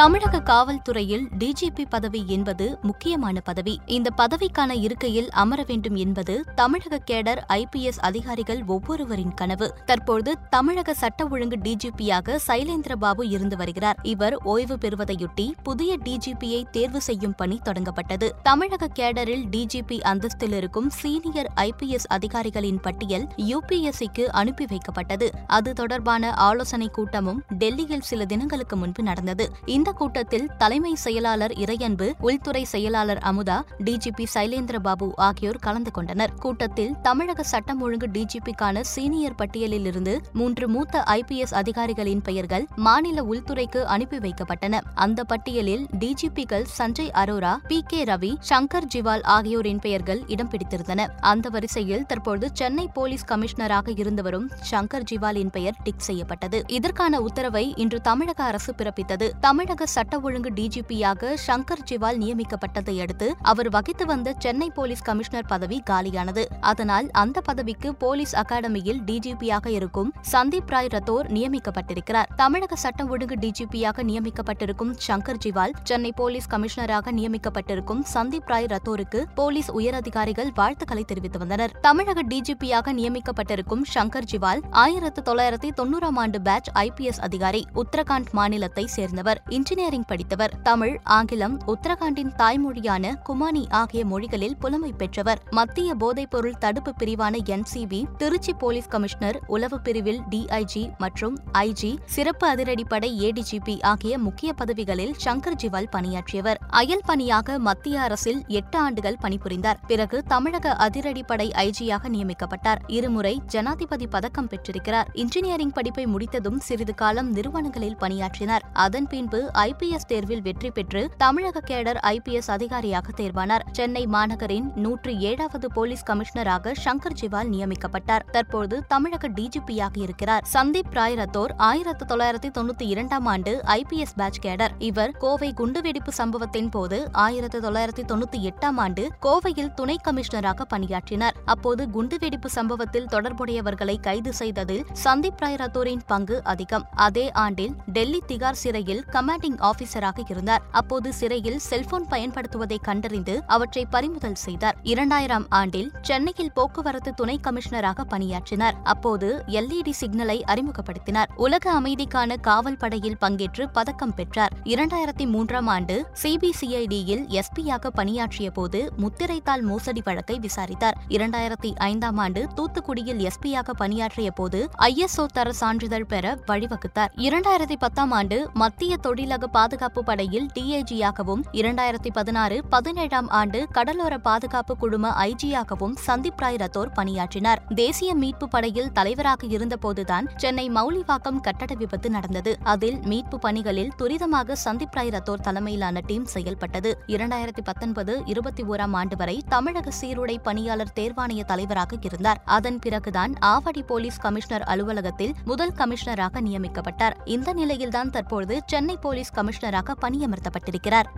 தமிழக காவல்துறையில் டிஜிபி பதவி என்பது முக்கியமான பதவி. இந்த பதவிக்கான இருக்கையில் அமர வேண்டும் என்பது தமிழக கேடர் ஐபிஎஸ் அதிகாரிகள் ஒவ்வொருவரின் கனவு. தற்போது தமிழக சட்ட ஒழுங்கு டிஜிபியாக சைலேந்திரபாபு இருந்து வருகிறார். இவர் ஓய்வு பெறுவதையொட்டி புதிய டிஜிபியை தேர்வு செய்யும் பணி தொடங்கப்பட்டது. தமிழக கேடரில் டிஜிபி அந்தஸ்தில் இருக்கும் சீனியர் ஐபிஎஸ் அதிகாரிகளின் பட்டியல் யுபிஎஸ்சிக்கு அனுப்பி வைக்கப்பட்டது. அது தொடர்பான ஆலோசனைக் கூட்டமும் டெல்லியில் சில தினங்களுக்கு முன்பு நடந்தது. இந்த கூட்டத்தில் தலைமை செயலாளர் இறையன்பு உள்துறை செயலாளர் அமுதா டிஜிபி சைலேந்திரபாபு ஆகியோர் கலந்து கொண்டனர். கூட்டத்தில் தமிழக சட்டம் ஒழுங்கு டிஜிபிக்கான சீனியர் பட்டியலில் இருந்து மூன்று மூத்த ஐபிஎஸ் அதிகாரிகளின் பெயர்கள் மாநில உள்துறைக்கு அனுப்பி வைக்கப்பட்டன. அந்த பட்டியலில் டிஜிபிகள் சஞ்சய் அரோரா பி கே ரவி சங்கர் ஜிவால் ஆகியோரின் பெயர்கள் இடம் பிடித்திருந்தன. அந்த வரிசையில் தற்போது சென்னை போலீஸ் கமிஷனராக இருந்தவரும் சங்கர் ஜிவாலின் பெயர் டிக் செய்யப்பட்டது. இதற்கான உத்தரவை இன்று தமிழக அரசு பிறப்பித்தது. தமிழக சட்ட ஒழுங்கு டிஜிபியாக சங்கர் ஜிவால் நியமிக்கப்பட்டதை அடுத்து அவர் வகித்து வந்த சென்னை போலீஸ் கமிஷனர் பதவி காலியானது. அதனால் அந்த பதவிக்கு போலீஸ் அகாடமியில் டிஜிபியாக இருக்கும் சந்தீப் ராய் ரத்தோர் நியமிக்கப்பட்டிருக்கிறார். தமிழக சட்ட ஒழுங்கு டிஜிபியாக நியமிக்கப்பட்டிருக்கும் சங்கர் ஜிவால் சென்னை போலீஸ் கமிஷனராக நியமிக்கப்பட்டிருக்கும் சந்தீப் ராய் ரத்தோருக்கு போலீஸ் உயரதிகாரிகள் வாழ்த்துக்களை தெரிவித்து வந்தனர். தமிழக டிஜிபியாக நியமிக்கப்பட்டிருக்கும் சங்கர் ஜிவால் ஆயிரத்து தொள்ளாயிரத்தி தொன்னூறாம் ஆண்டு பேட்ச் ஐபிஎஸ் அதிகாரி உத்தரகாண்ட் மாநிலத்தை சேர்ந்தவர். இன்ஜினியரிங் படித்தவர். தமிழ் ஆங்கிலம் உத்தரகாண்டின் தாய்மொழியான குமானி ஆகிய மொழிகளில் புலமை பெற்றவர். மத்திய போதைப்பொருள் தடுப்பு பிரிவான என்சிபி திருச்சி போலீஸ் கமிஷனர் உளவு பிரிவில் டிஐஜி மற்றும் ஐஜி சிறப்பு அதிரடிப்படை ஏடிஜிபி ஆகிய முக்கிய பதவிகளில் சங்கர் ஜிவால் பணியாற்றியவர். அயல் பணியாக மத்திய அரசில் எட்டு ஆண்டுகள் பணிபுரிந்தார். பிறகு தமிழக அதிரடிப்படை ஐஜியாக நியமிக்கப்பட்டார். இருமுறை ஜனாதிபதி பதக்கம் பெற்றிருக்கிறார். இன்ஜினியரிங் படிப்பை முடித்ததும் சிறிது காலம் நிறுவனங்களில் பணியாற்றினார். அதன் பின்பு ஐபிஎஸ் தேர்வில் வெற்றி பெற்று தமிழக கேடர் ஐபிஎஸ் அதிகாரியாக தேர்வானார். சென்னை மாநகரின் நூற்று ஏழாவது போலீஸ் கமிஷனராக சங்கர் ஜிவால் நியமிக்கப்பட்டார். தற்போது தமிழக டிஜிபியாக இருக்கிறார். சந்தீப் ராய் ரத்தோர் ஆயிரத்து தொள்ளாயிரத்தி தொண்ணூத்தி இரண்டாம் ஆண்டு ஐபிஎஸ் பேட்ச் கேடர். இவர் கோவை குண்டுவெடிப்பு சம்பவத்தின் போது ஆயிரத்து தொள்ளாயிரத்தி தொண்ணூத்தி எட்டாம் ஆண்டு கோவையில் துணை கமிஷனராக பணியாற்றினார். அப்போது குண்டுவெடிப்பு சம்பவத்தில் தொடர்புடையவர்களை கைது செய்ததில் சந்தீப் ராய் ரத்தோரின் பங்கு அதிகம். அதே ஆண்டில் டெல்லி திகார் சிறையில் கமாண்டிங் ஆபீசராக இருந்தார். அப்போது சிறையில் செல்போன் பயன்படுத்துவதை கண்டறிந்து அவற்றை பறிமுதல் செய்தார். இரண்டாயிரம் ஆண்டில் சென்னையில் போக்குவரத்து துணை கமிஷனராக பணியாற்றினார். அப்போது எல்இடி சிக்னலை அறிமுகப்படுத்தினார். உலக அமைதிக்கான காவல் படையில் பங்கேற்று பதக்கம் பெற்றார். இரண்டாயிரத்தி மூன்றாம் ஆண்டு சிபிசிஐடியில் எஸ்பியாக பணியாற்றிய போது முத்திரைத்தாள் மோசடி வழக்கை விசாரித்தார். இரண்டாயிரத்தி ஐந்தாம் ஆண்டு தூத்துக்குடியில் எஸ்பியாக பணியாற்றிய போது ஐஎஸ்ஓ தர சான்றிதழ் பெற வழிவகுத்தார். இரண்டாயிரத்தி பத்தாம் ஆண்டு மத்திய தொழில் தமிழக பாதுகாப்பு படையில் டிஐஜியாகவும் இரண்டாயிரத்தி பதினாறு பதினேழாம் ஆண்டு கடலோர பாதுகாப்பு குழும ஐஜியாகவும் சந்தீப் ராய் ரத்தோர் பணியாற்றினார். தேசிய மீட்பு படையில் தலைவராக இருந்தபோதுதான் சென்னை மௌலிவாக்கம் கட்டட விபத்து நடந்தது. அதில் மீட்பு பணிகளில் துரிதமாக சந்தீப் ராய் ரத்தோர் தலைமையிலான டீம் செயல்பட்டது. இரண்டாயிரத்தி பத்தொன்பது இருபத்தி ஓராம் ஆண்டு வரை தமிழக சீருடை பணியாளர் தேர்வாணைய தலைவராக இருந்தார். அதன் பிறகுதான் ஆவடி போலீஸ் கமிஷனர் அலுவலகத்தில் முதல் கமிஷனராக நியமிக்கப்பட்டார். இந்த நிலையில்தான் தற்போது சென்னை போலீஸ் கமிஷனராக பணியமர்த்தப்பட்டிருக்கிறார்.